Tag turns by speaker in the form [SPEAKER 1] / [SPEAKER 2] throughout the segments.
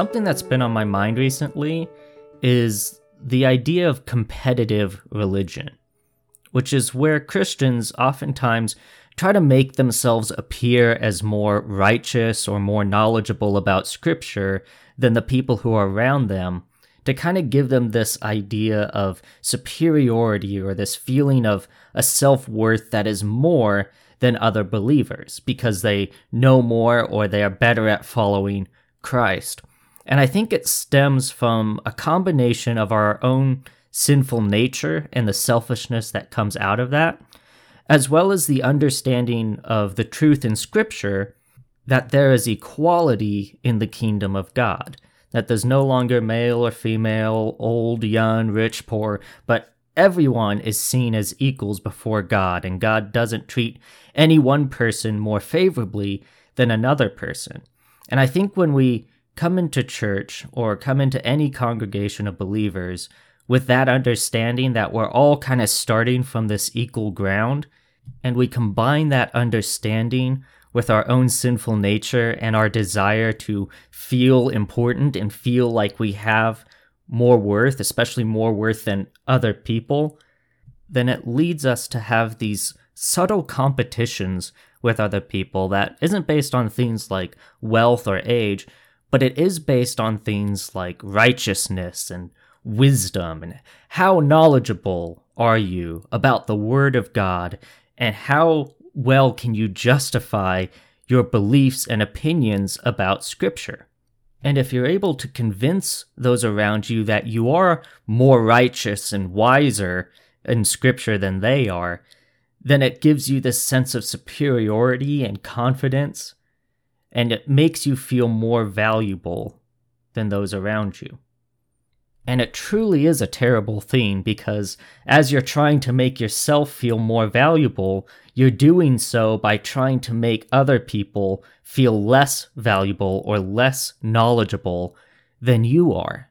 [SPEAKER 1] something that's been on my mind recently is the idea of competitive religion, which is where Christians oftentimes try to make themselves appear as more righteous or more knowledgeable about Scripture than the people who are around them to kind of give them this idea of superiority or this feeling of a self worth that is more than other believers because they know more or they are better at following Christ. And I think it stems from a combination of our own sinful nature and the selfishness that comes out of that, as well as the understanding of the truth in Scripture that there is equality in the kingdom of God, that there's no longer male or female, old, young, rich, poor, but everyone is seen as equals before God, and God doesn't treat any one person more favorably than another person. And I think when we come into church or come into any congregation of believers with that understanding that we're all kind of starting from this equal ground, and we combine that understanding with our own sinful nature and our desire to feel important and feel like we have more worth, especially more worth than other people, then it leads us to have these subtle competitions with other people that isn't based on things like wealth or age, but it is based on things like righteousness and wisdom and how knowledgeable are you about the Word of God and how well can you justify your beliefs and opinions about Scripture. And if you're able to convince those around you that you are more righteous and wiser in Scripture than they are, then it gives you this sense of superiority and confidence, and it makes you feel more valuable than those around you. And it truly is a terrible thing because as you're trying to make yourself feel more valuable, you're doing so by trying to make other people feel less valuable or less knowledgeable than you are.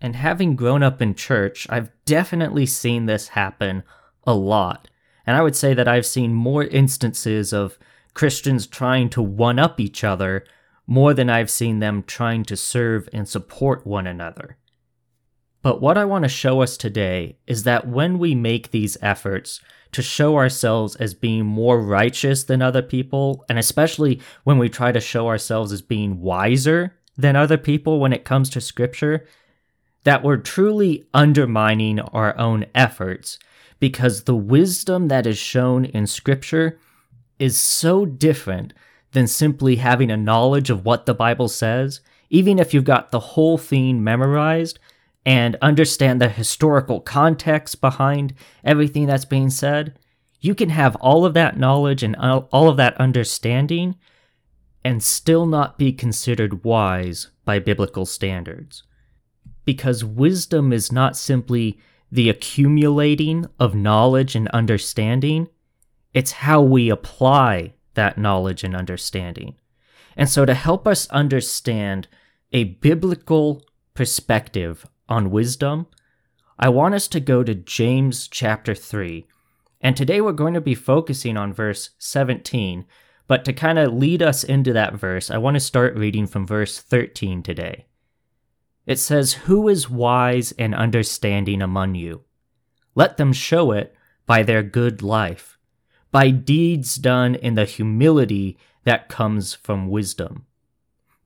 [SPEAKER 1] And having grown up in church, I've definitely seen this happen a lot. And I would say that I've seen more instances of Christians trying to one up each other more than I've seen them trying to serve and support one another. But what I want to show us today is that when we make these efforts to show ourselves as being more righteous than other people, and especially when we try to show ourselves as being wiser than other people when it comes to scripture, that we're truly undermining our own efforts because the wisdom that is shown in scripture is so different than simply having a knowledge of what the Bible says. Even if you've got the whole thing memorized, and understand the historical context behind everything that's being said, you can have all of that knowledge and all of that understanding and still not be considered wise by biblical standards. Because wisdom is not simply the accumulating of knowledge and understanding, it's how we apply that knowledge and understanding. And so, to help us understand a biblical perspective on wisdom, I want us to go to James chapter 3. And today we're going to be focusing on verse 17. But to kind of lead us into that verse, I want to start reading from verse 13 today. It says, Who is wise and understanding among you? Let them show it by their good life, by deeds done in the humility that comes from wisdom.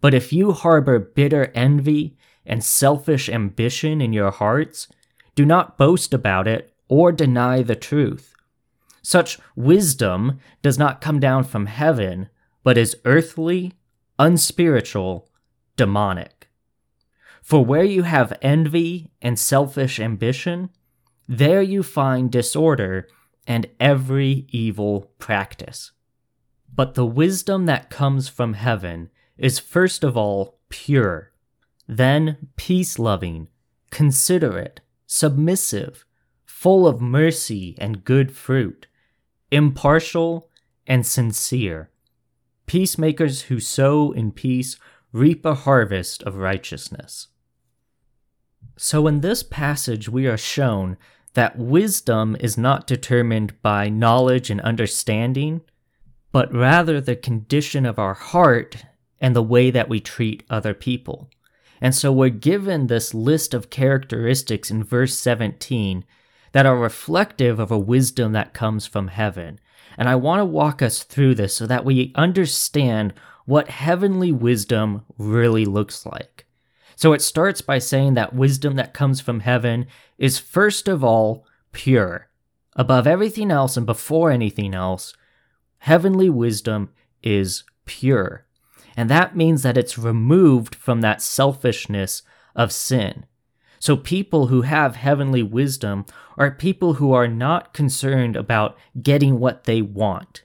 [SPEAKER 1] But if you harbor bitter envy and selfish ambition in your hearts, do not boast about it or deny the truth. Such wisdom does not come down from heaven, but is earthly, unspiritual, demonic. For where you have envy and selfish ambition, there you find disorder and every evil practice. But the wisdom that comes from heaven is first of all pure then peace loving, considerate, submissive, full of mercy and good fruit, impartial and sincere. Peacemakers who sow in peace reap a harvest of righteousness. So, in this passage, we are shown that wisdom is not determined by knowledge and understanding, but rather the condition of our heart and the way that we treat other people. And so we're given this list of characteristics in verse 17 that are reflective of a wisdom that comes from heaven. And I want to walk us through this so that we understand what heavenly wisdom really looks like. So it starts by saying that wisdom that comes from heaven is first of all pure. Above everything else and before anything else, heavenly wisdom is pure. And that means that it's removed from that selfishness of sin. So, people who have heavenly wisdom are people who are not concerned about getting what they want.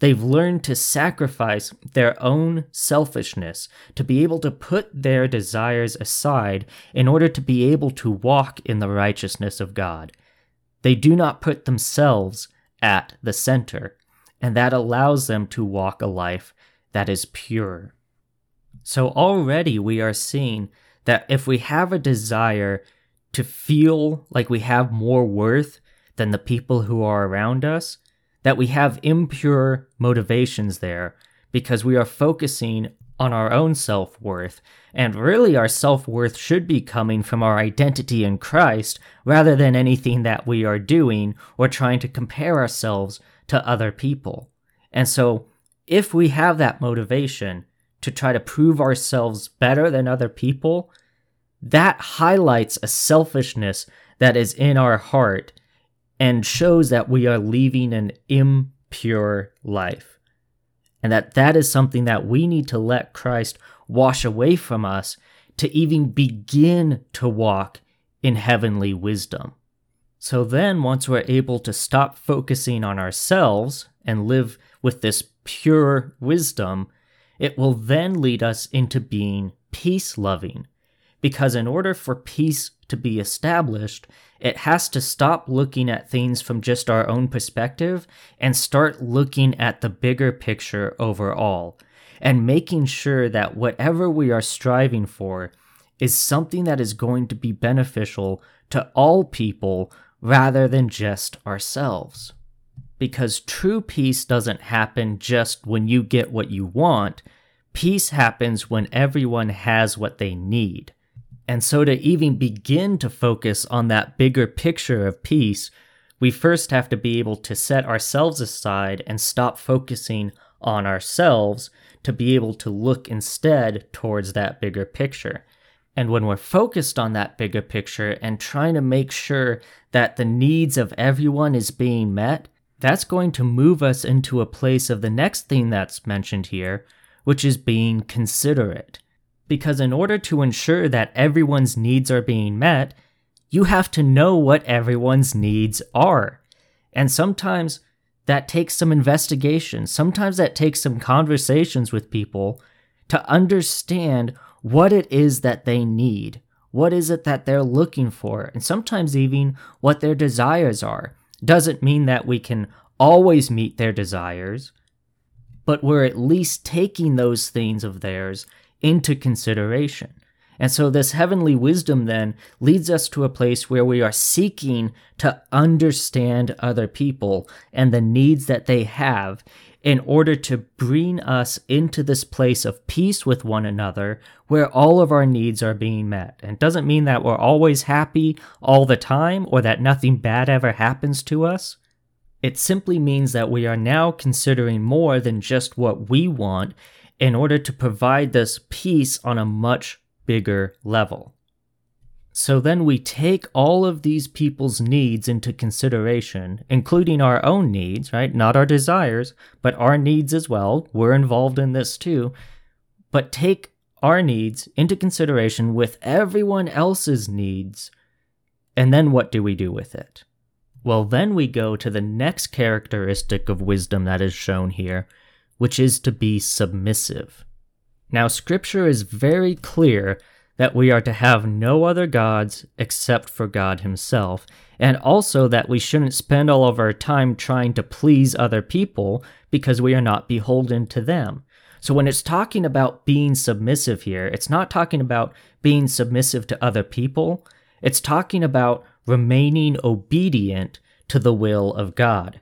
[SPEAKER 1] They've learned to sacrifice their own selfishness to be able to put their desires aside in order to be able to walk in the righteousness of God. They do not put themselves at the center, and that allows them to walk a life that is pure. So already we are seeing that if we have a desire to feel like we have more worth than the people who are around us, that we have impure motivations there because we are focusing on our own self worth. And really, our self worth should be coming from our identity in Christ rather than anything that we are doing or trying to compare ourselves to other people. And so, if we have that motivation to try to prove ourselves better than other people, that highlights a selfishness that is in our heart and shows that we are leaving an impure life. And that that is something that we need to let Christ wash away from us to even begin to walk in heavenly wisdom. So then, once we're able to stop focusing on ourselves and live with this pure wisdom, it will then lead us into being peace loving. Because in order for peace to be established, it has to stop looking at things from just our own perspective and start looking at the bigger picture overall, and making sure that whatever we are striving for is something that is going to be beneficial to all people rather than just ourselves because true peace doesn't happen just when you get what you want. Peace happens when everyone has what they need. And so, to even begin to focus on that bigger picture of peace, we first have to be able to set ourselves aside and stop focusing on ourselves to be able to look instead towards that bigger picture. And when we're focused on that bigger picture and trying to make sure that the needs of everyone is being met, that's going to move us into a place of the next thing that's mentioned here, which is being considerate. Because in order to ensure that everyone's needs are being met, you have to know what everyone's needs are. And sometimes that takes some investigation. Sometimes that takes some conversations with people to understand what it is that they need. What is it that they're looking for? And sometimes even what their desires are doesn't mean that we can always meet their desires, but we're at least taking those things of theirs into consideration. And so, this heavenly wisdom then leads us to a place where we are seeking to understand other people and the needs that they have in order to bring us into this place of peace with one another where all of our needs are being met. And it doesn't mean that we're always happy all the time or that nothing bad ever happens to us. It simply means that we are now considering more than just what we want in order to provide this peace on a much bigger level. So then we take all of these people's needs into consideration, including our own needs, right? Not our desires, but our needs as well. We're involved in this too. But take our needs into consideration with everyone else's needs. And then what do we do with it? Well, then we go to the next characteristic of wisdom that is shown here, which is to be submissive. Now, scripture is very clear that we are to have no other gods except for God Himself, and also that we shouldn't spend all of our time trying to please other people because we are not beholden to them. So, when it's talking about being submissive here, it's not talking about being submissive to other people, it's talking about remaining obedient to the will of God.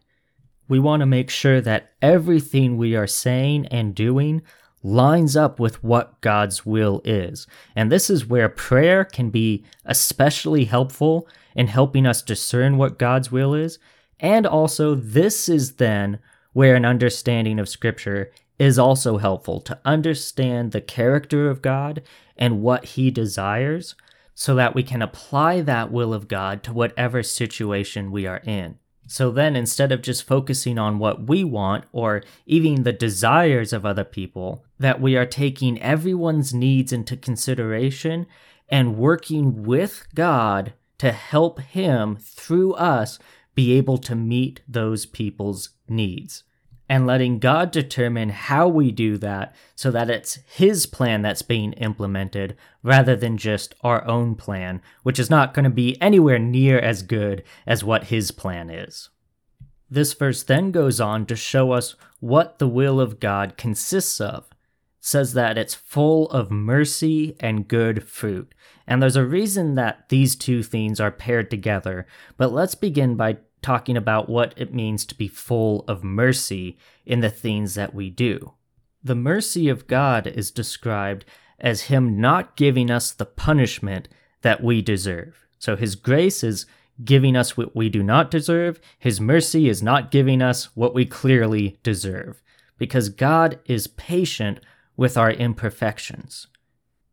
[SPEAKER 1] We want to make sure that everything we are saying and doing lines up with what God's will is. And this is where prayer can be especially helpful in helping us discern what God's will is. And also, this is then where an understanding of Scripture is also helpful to understand the character of God and what He desires so that we can apply that will of God to whatever situation we are in. So then, instead of just focusing on what we want or even the desires of other people, that we are taking everyone's needs into consideration and working with God to help Him through us be able to meet those people's needs and letting God determine how we do that so that it's His plan that's being implemented rather than just our own plan, which is not going to be anywhere near as good as what His plan is. This verse then goes on to show us what the will of God consists of. It says that it's full of mercy and good fruit. And there's a reason that these two themes are paired together, but let's begin by talking about what it means to be full of mercy in the things that we do. The mercy of God is described as Him not giving us the punishment that we deserve. So His grace is giving us what we do not deserve, His mercy is not giving us what we clearly deserve, because God is patient with our imperfections.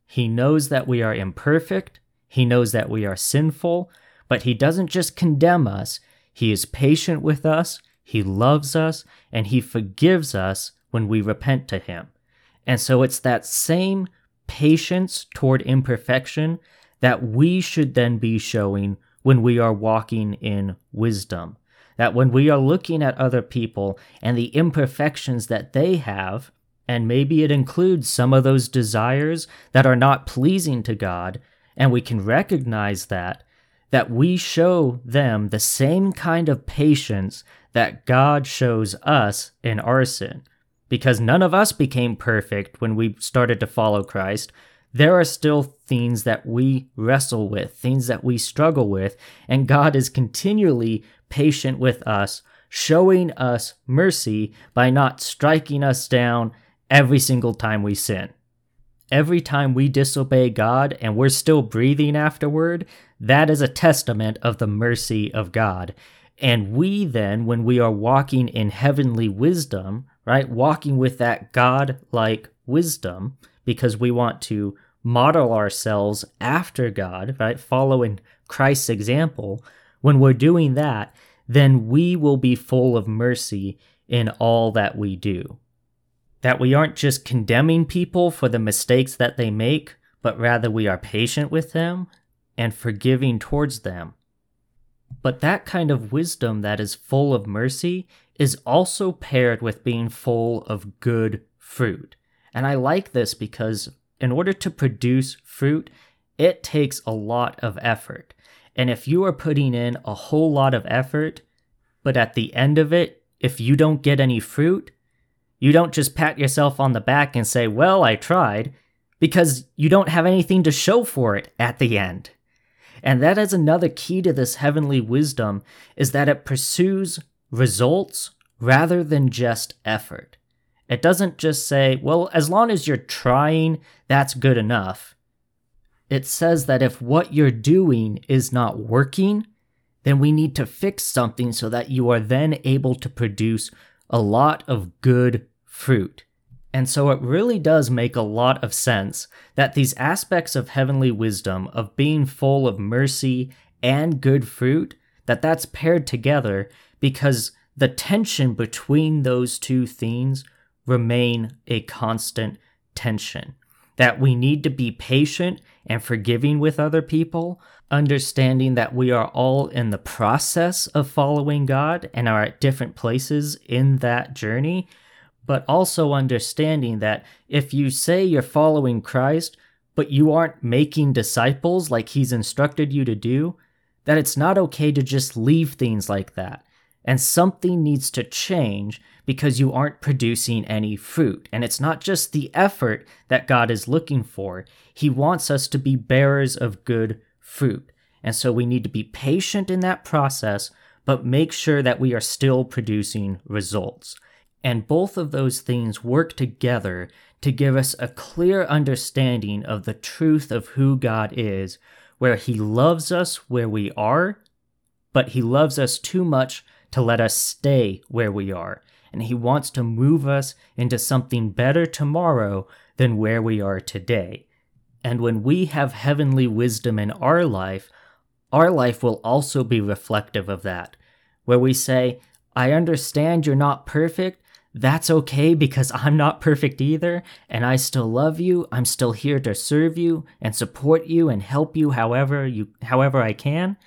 [SPEAKER 1] He knows that we are imperfect, He knows that we are sinful, but He doesn't just condemn us, he is patient with us, He loves us, and He forgives us when we repent to Him. And so it's that same patience toward imperfection that we should then be showing when we are walking in wisdom. That when we are looking at other people and the imperfections that they have, and maybe it includes some of those desires that are not pleasing to God, and we can recognize that, that we show them the same kind of patience that God shows us in our sin. Because none of us became perfect when we started to follow Christ. There are still things that we wrestle with, things that we struggle with, and God is continually patient with us, showing us mercy by not striking us down every single time we sin. Every time we disobey God and we're still breathing afterward, that is a testament of the mercy of God. And we then, when we are walking in heavenly wisdom, right, walking with that God like wisdom, because we want to model ourselves after God, right, following Christ's example, when we're doing that, then we will be full of mercy in all that we do. That we aren't just condemning people for the mistakes that they make, but rather we are patient with them and forgiving towards them. But that kind of wisdom that is full of mercy is also paired with being full of good fruit. And I like this because in order to produce fruit, it takes a lot of effort. And if you are putting in a whole lot of effort, but at the end of it, if you don't get any fruit, you don't just pat yourself on the back and say, Well, I tried, because you don't have anything to show for it at the end. And that is another key to this heavenly wisdom is that it pursues results rather than just effort. It doesn't just say, well, as long as you're trying, that's good enough. It says that if what you're doing is not working, then we need to fix something so that you are then able to produce a lot of good fruit. And so it really does make a lot of sense that these aspects of heavenly wisdom of being full of mercy and good fruit that that's paired together because the tension between those two themes remain a constant tension that we need to be patient and forgiving with other people understanding that we are all in the process of following God and are at different places in that journey but also understanding that if you say you're following Christ, but you aren't making disciples like he's instructed you to do, that it's not okay to just leave things like that. And something needs to change because you aren't producing any fruit. And it's not just the effort that God is looking for, He wants us to be bearers of good fruit. And so we need to be patient in that process, but make sure that we are still producing results. And both of those things work together to give us a clear understanding of the truth of who God is, where He loves us where we are, but He loves us too much to let us stay where we are. And He wants to move us into something better tomorrow than where we are today. And when we have heavenly wisdom in our life, our life will also be reflective of that, where we say, I understand you're not perfect, that's okay because I'm not perfect either, and I still love you. I'm still here to serve you and support you and help you however you however I can.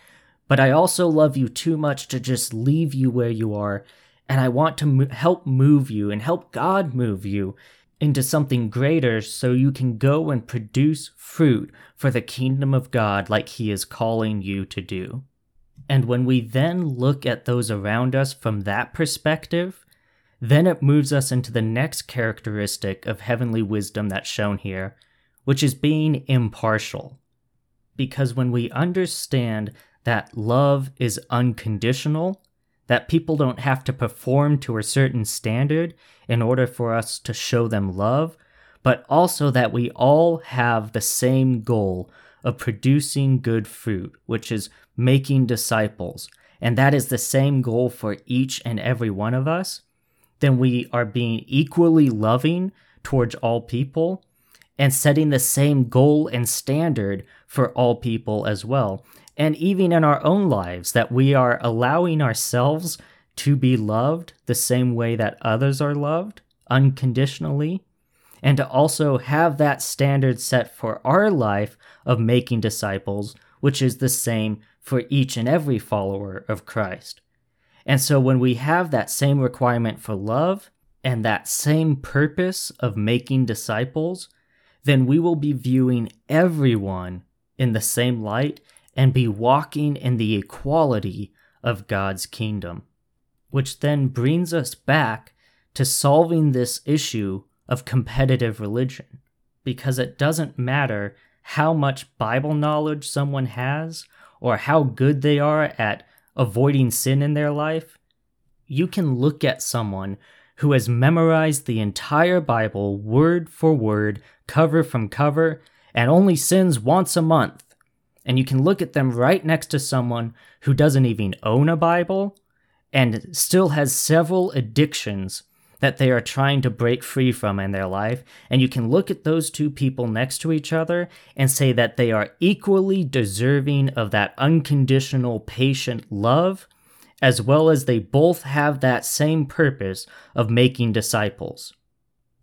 [SPEAKER 1] But I also love you too much to just leave you where you are, and I want to mo- help move you and help God move you into something greater so you can go and produce fruit for the kingdom of God like he is calling you to do. And when we then look at those around us from that perspective, then it moves us into the next characteristic of heavenly wisdom that's shown here, which is being impartial. Because when we understand that love is unconditional, that people don't have to perform to a certain standard in order for us to show them love, but also that we all have the same goal of producing good fruit, which is making disciples, and that is the same goal for each and every one of us then we are being equally loving towards all people and setting the same goal and standard for all people as well. And even in our own lives, that we are allowing ourselves to be loved the same way that others are loved unconditionally, and to also have that standard set for our life of making disciples, which is the same for each and every follower of Christ. And so when we have that same requirement for love and that same purpose of making disciples, then we will be viewing everyone in the same light and be walking in the equality of God's kingdom. Which then brings us back to solving this issue of competitive religion. Because it doesn't matter how much Bible knowledge someone has or how good they are at avoiding sin in their life, you can look at someone who has memorized the entire Bible word for word, cover from cover, and only sins once a month. And you can look at them right next to someone who doesn't even own a Bible and still has several addictions that they are trying to break free from in their life. And you can look at those two people next to each other and say that they are equally deserving of that unconditional, patient love, as well as they both have that same purpose of making disciples.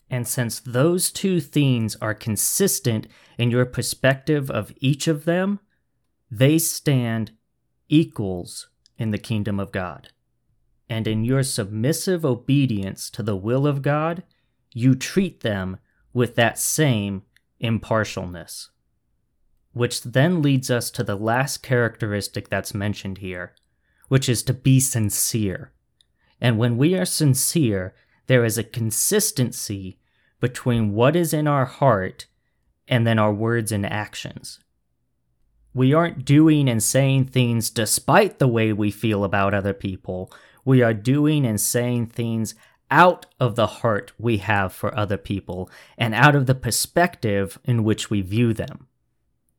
[SPEAKER 1] And since those two things are consistent in your perspective of each of them, they stand equals in the kingdom of God and in your submissive obedience to the will of God, you treat them with that same impartialness. Which then leads us to the last characteristic that's mentioned here, which is to be sincere. And when we are sincere, there is a consistency between what is in our heart and then our words and actions. We aren't doing and saying things despite the way we feel about other people, we are doing and saying things out of the heart we have for other people and out of the perspective in which we view them.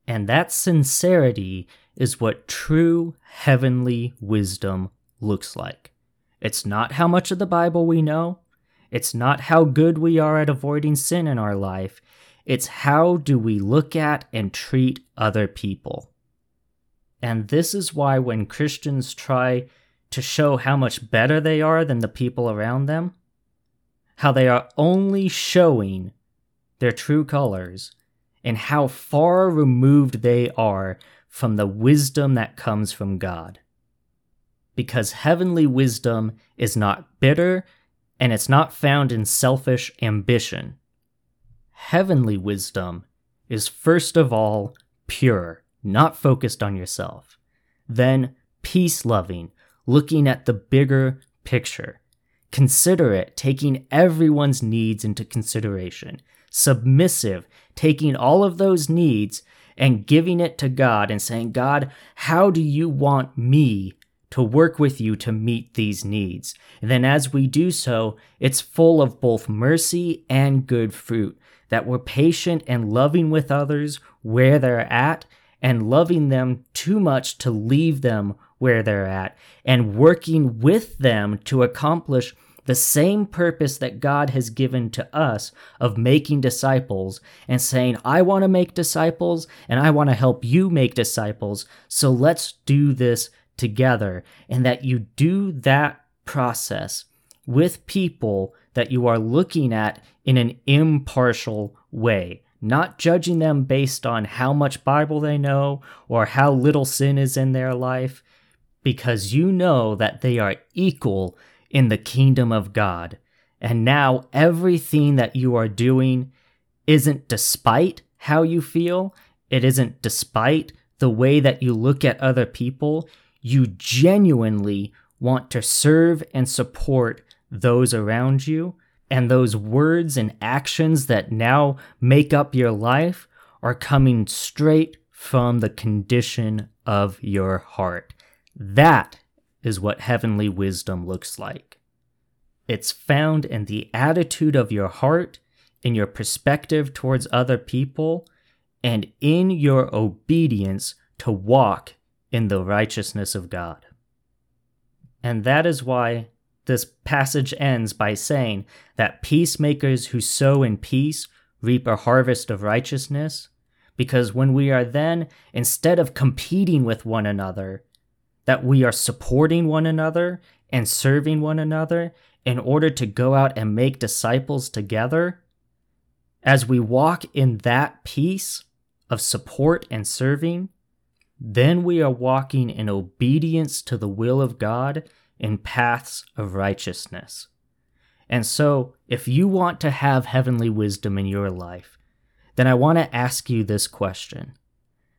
[SPEAKER 1] And that sincerity is what true heavenly wisdom looks like. It's not how much of the Bible we know. It's not how good we are at avoiding sin in our life. It's how do we look at and treat other people. And this is why when Christians try to show how much better they are than the people around them, how they are only showing their true colors, and how far removed they are from the wisdom that comes from God. Because heavenly wisdom is not bitter and it's not found in selfish ambition. Heavenly wisdom is first of all pure, not focused on yourself, then peace loving, looking at the bigger picture. Considerate, taking everyone's needs into consideration. Submissive, taking all of those needs and giving it to God and saying, God, how do you want me to work with you to meet these needs. And then as we do so, it's full of both mercy and good fruit, that we're patient and loving with others where they're at and loving them too much to leave them where they're at and working with them to accomplish the same purpose that God has given to us of making disciples and saying, I want to make disciples and I want to help you make disciples. So let's do this together. And that you do that process with people that you are looking at in an impartial way, not judging them based on how much Bible they know or how little sin is in their life, because you know that they are equal in the kingdom of God. And now everything that you are doing isn't despite how you feel, it isn't despite the way that you look at other people. You genuinely want to serve and support those around you. And those words and actions that now make up your life are coming straight from the condition of your heart. That is what heavenly wisdom looks like. It's found in the attitude of your heart, in your perspective towards other people, and in your obedience to walk in the righteousness of God. And that is why this passage ends by saying that peacemakers who sow in peace reap a harvest of righteousness. Because when we are then, instead of competing with one another, that we are supporting one another and serving one another in order to go out and make disciples together, as we walk in that peace of support and serving, then we are walking in obedience to the will of God in paths of righteousness. And so, if you want to have heavenly wisdom in your life, then I want to ask you this question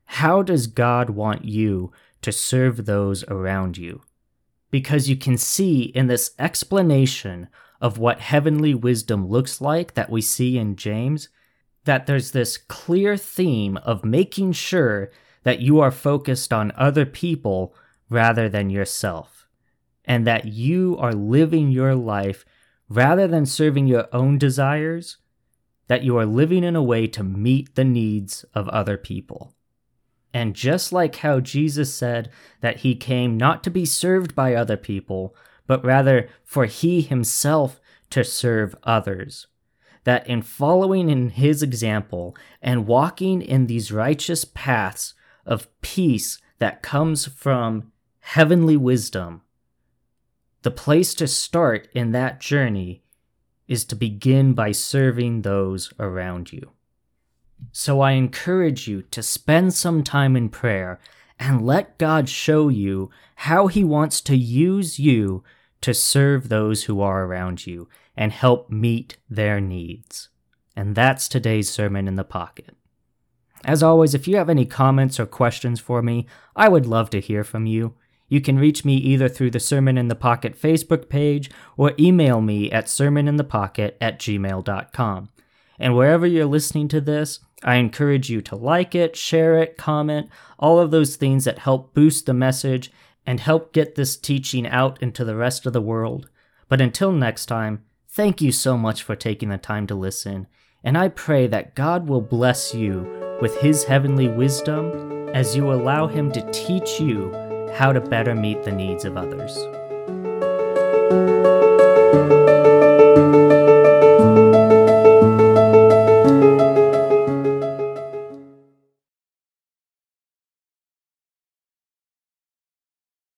[SPEAKER 1] How does God want you to serve those around you. Because you can see in this explanation of what heavenly wisdom looks like that we see in James, that there's this clear theme of making sure that you are focused on other people rather than yourself, and that you are living your life rather than serving your own desires, that you are living in a way to meet the needs of other people. And just like how Jesus said that he came not to be served by other people, but rather for he himself to serve others, that in following in his example and walking in these righteous paths of peace that comes from heavenly wisdom, the place to start in that journey is to begin by serving those around you. So I encourage you to spend some time in prayer and let God show you how He wants to use you to serve those who are around you and help meet their needs. And that's today's Sermon in the Pocket. As always, if you have any comments or questions for me, I would love to hear from you. You can reach me either through the Sermon in the Pocket Facebook page or email me at sermoninthepocket at gmail.com. And wherever you're listening to this, I encourage you to like it, share it, comment, all of those things that help boost the message and help get this teaching out into the rest of the world. But until next time, thank you so much for taking the time to listen, and I pray that God will bless you with His heavenly wisdom as you allow Him to teach you how to better meet the needs of others.